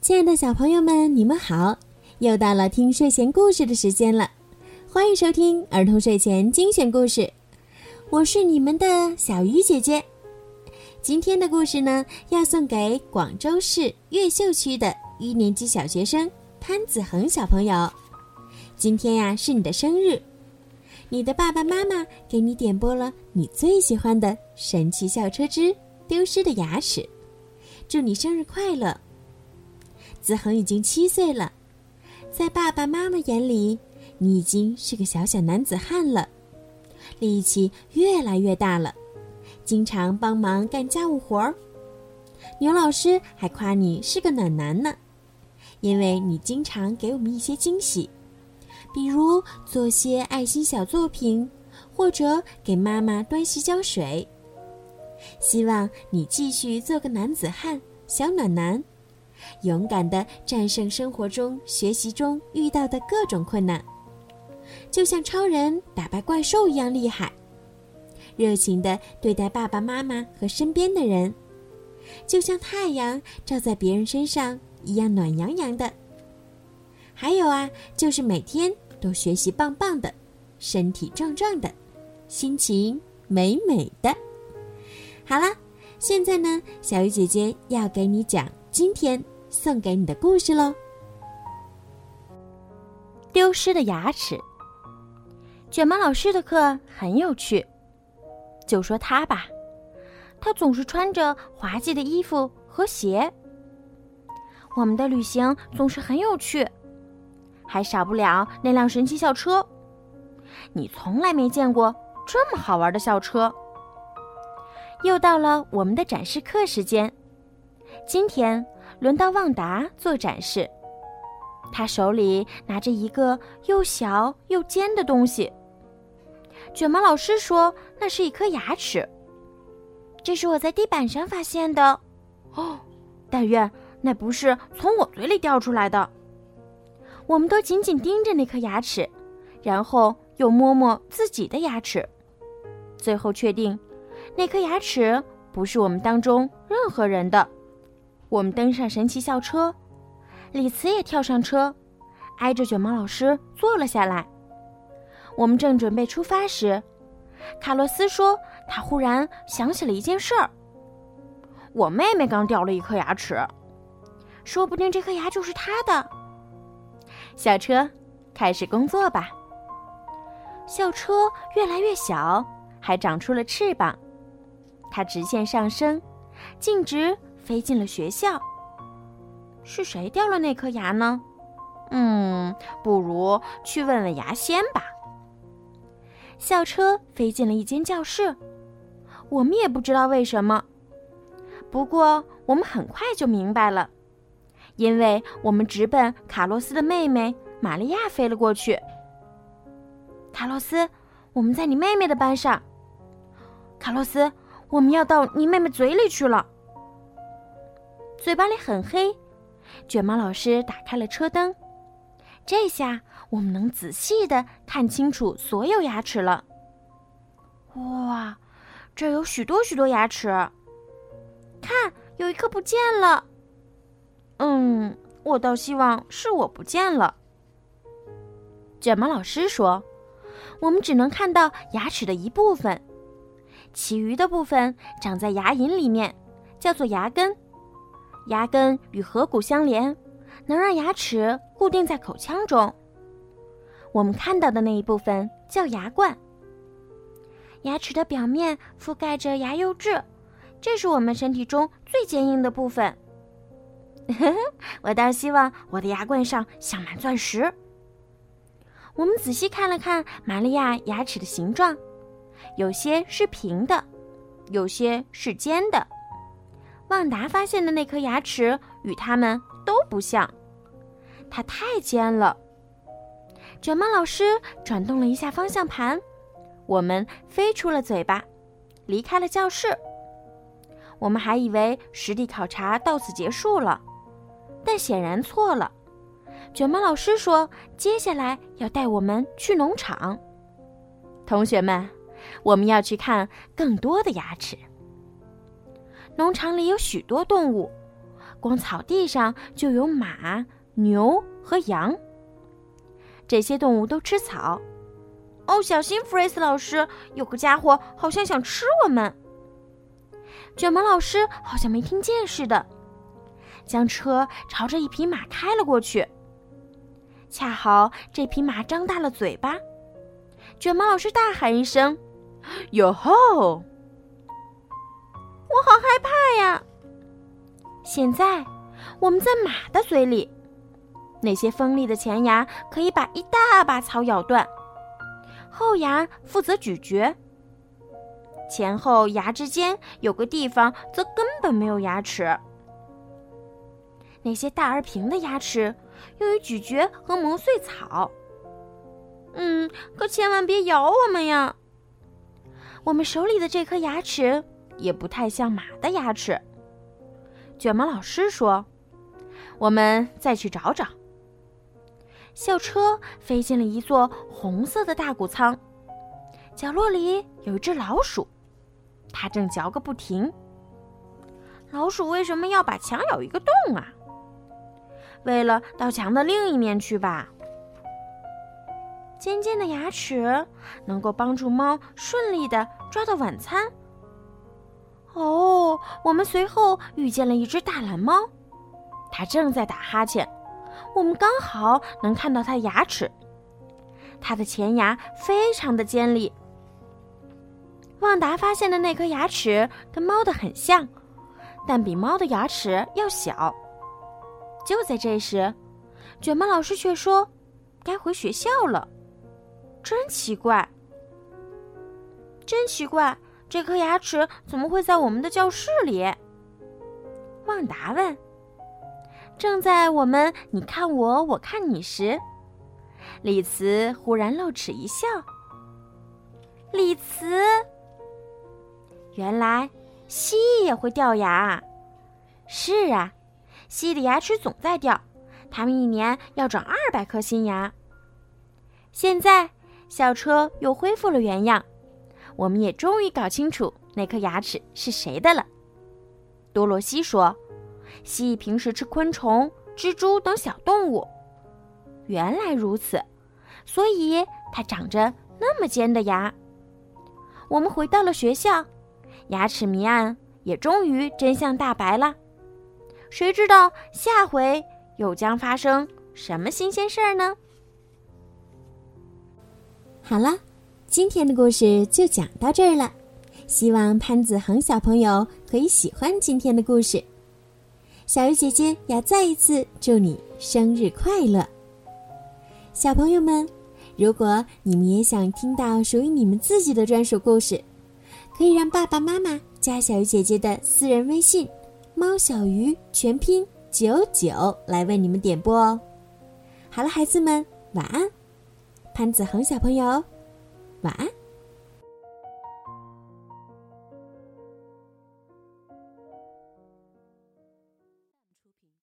亲爱的小朋友们，你们好！又到了听睡前故事的时间了，欢迎收听儿童睡前精选故事。我是你们的小鱼姐姐。今天的故事呢，要送给广州市越秀区的一年级小学生潘子恒小朋友。今天呀，是你的生日，你的爸爸妈妈给你点播了你最喜欢的《神奇校车之丢失的牙齿》，祝你生日快乐！子恒已经七岁了，在爸爸妈妈眼里，你已经是个小小男子汉了，力气越来越大了，经常帮忙干家务活儿。牛老师还夸你是个暖男呢，因为你经常给我们一些惊喜，比如做些爱心小作品，或者给妈妈端洗脚水。希望你继续做个男子汉，小暖男。勇敢地战胜生活中、学习中遇到的各种困难，就像超人打败怪兽一样厉害。热情地对待爸爸妈妈和身边的人，就像太阳照在别人身上一样暖洋洋的。还有啊，就是每天都学习棒棒的，身体壮壮的，心情美美的。好了，现在呢，小鱼姐姐要给你讲今天。送给你的故事喽。丢失的牙齿。卷毛老师的课很有趣，就说他吧，他总是穿着滑稽的衣服和鞋。我们的旅行总是很有趣，还少不了那辆神奇校车。你从来没见过这么好玩的校车。又到了我们的展示课时间，今天。轮到旺达做展示，他手里拿着一个又小又尖的东西。卷毛老师说那是一颗牙齿，这是我在地板上发现的。哦，但愿那不是从我嘴里掉出来的。我们都紧紧盯着那颗牙齿，然后又摸摸自己的牙齿，最后确定那颗牙齿不是我们当中任何人的。我们登上神奇校车，李慈也跳上车，挨着卷毛老师坐了下来。我们正准备出发时，卡洛斯说：“他忽然想起了一件事儿。我妹妹刚掉了一颗牙齿，说不定这颗牙就是她的。”校车，开始工作吧。校车越来越小，还长出了翅膀，它直线上升，径直。飞进了学校。是谁掉了那颗牙呢？嗯，不如去问问牙仙吧。校车飞进了一间教室，我们也不知道为什么。不过我们很快就明白了，因为我们直奔卡洛斯的妹妹玛利亚飞了过去。卡洛斯，我们在你妹妹的班上。卡洛斯，我们要到你妹妹嘴里去了。嘴巴里很黑，卷毛老师打开了车灯，这下我们能仔细的看清楚所有牙齿了。哇，这有许多许多牙齿，看，有一颗不见了。嗯，我倒希望是我不见了。卷毛老师说：“我们只能看到牙齿的一部分，其余的部分长在牙龈里面，叫做牙根。”牙根与颌骨相连，能让牙齿固定在口腔中。我们看到的那一部分叫牙冠。牙齿的表面覆盖着牙釉质，这是我们身体中最坚硬的部分。我倒希望我的牙冠上镶满钻石。我们仔细看了看玛利亚牙齿的形状，有些是平的，有些是尖的。旺达发现的那颗牙齿与它们都不像，它太尖了。卷毛老师转动了一下方向盘，我们飞出了嘴巴，离开了教室。我们还以为实地考察到此结束了，但显然错了。卷毛老师说，接下来要带我们去农场。同学们，我们要去看更多的牙齿。农场里有许多动物，光草地上就有马、牛和羊。这些动物都吃草。哦，小心，弗瑞斯老师，有个家伙好像想吃我们。卷毛老师好像没听见似的，将车朝着一匹马开了过去。恰好这匹马张大了嘴巴，卷毛老师大喊一声：“哟吼！”我好害怕呀！现在我们在马的嘴里，那些锋利的前牙可以把一大把草咬断。后牙负责咀嚼，前后牙之间有个地方则根本没有牙齿。那些大而平的牙齿用于咀嚼和磨碎草。嗯，可千万别咬我们呀！我们手里的这颗牙齿也不太像马的牙齿。卷毛老师说：“我们再去找找。”校车飞进了一座红色的大谷仓，角落里有一只老鼠，它正嚼个不停。老鼠为什么要把墙咬一个洞啊？为了到墙的另一面去吧。尖尖的牙齿能够帮助猫顺利的抓到晚餐。哦，我们随后遇见了一只大蓝猫，它正在打哈欠。我们刚好能看到它牙齿，它的前牙非常的尖利。旺达发现的那颗牙齿跟猫的很像，但比猫的牙齿要小。就在这时，卷毛老师却说：“该回学校了。”真奇怪，真奇怪，这颗牙齿怎么会在我们的教室里？旺达问。正在我们你看我我看你时，李慈忽然露齿一笑。李慈，原来蜥蜴也会掉牙。是啊，蜥蜴的牙齿总在掉，它们一年要长二百颗新牙。现在校车又恢复了原样，我们也终于搞清楚那颗牙齿是谁的了。多罗西说。蜥蜴平时吃昆虫、蜘蛛等小动物。原来如此，所以它长着那么尖的牙。我们回到了学校，牙齿谜案也终于真相大白了。谁知道下回又将发生什么新鲜事儿呢？好了，今天的故事就讲到这儿了。希望潘子恒小朋友可以喜欢今天的故事。小鱼姐姐要再一次祝你生日快乐，小朋友们！如果你们也想听到属于你们自己的专属故事，可以让爸爸妈妈加小鱼姐姐的私人微信“猫小鱼”全拼九九来为你们点播哦。好了，孩子们，晚安！潘子恒小朋友，晚安。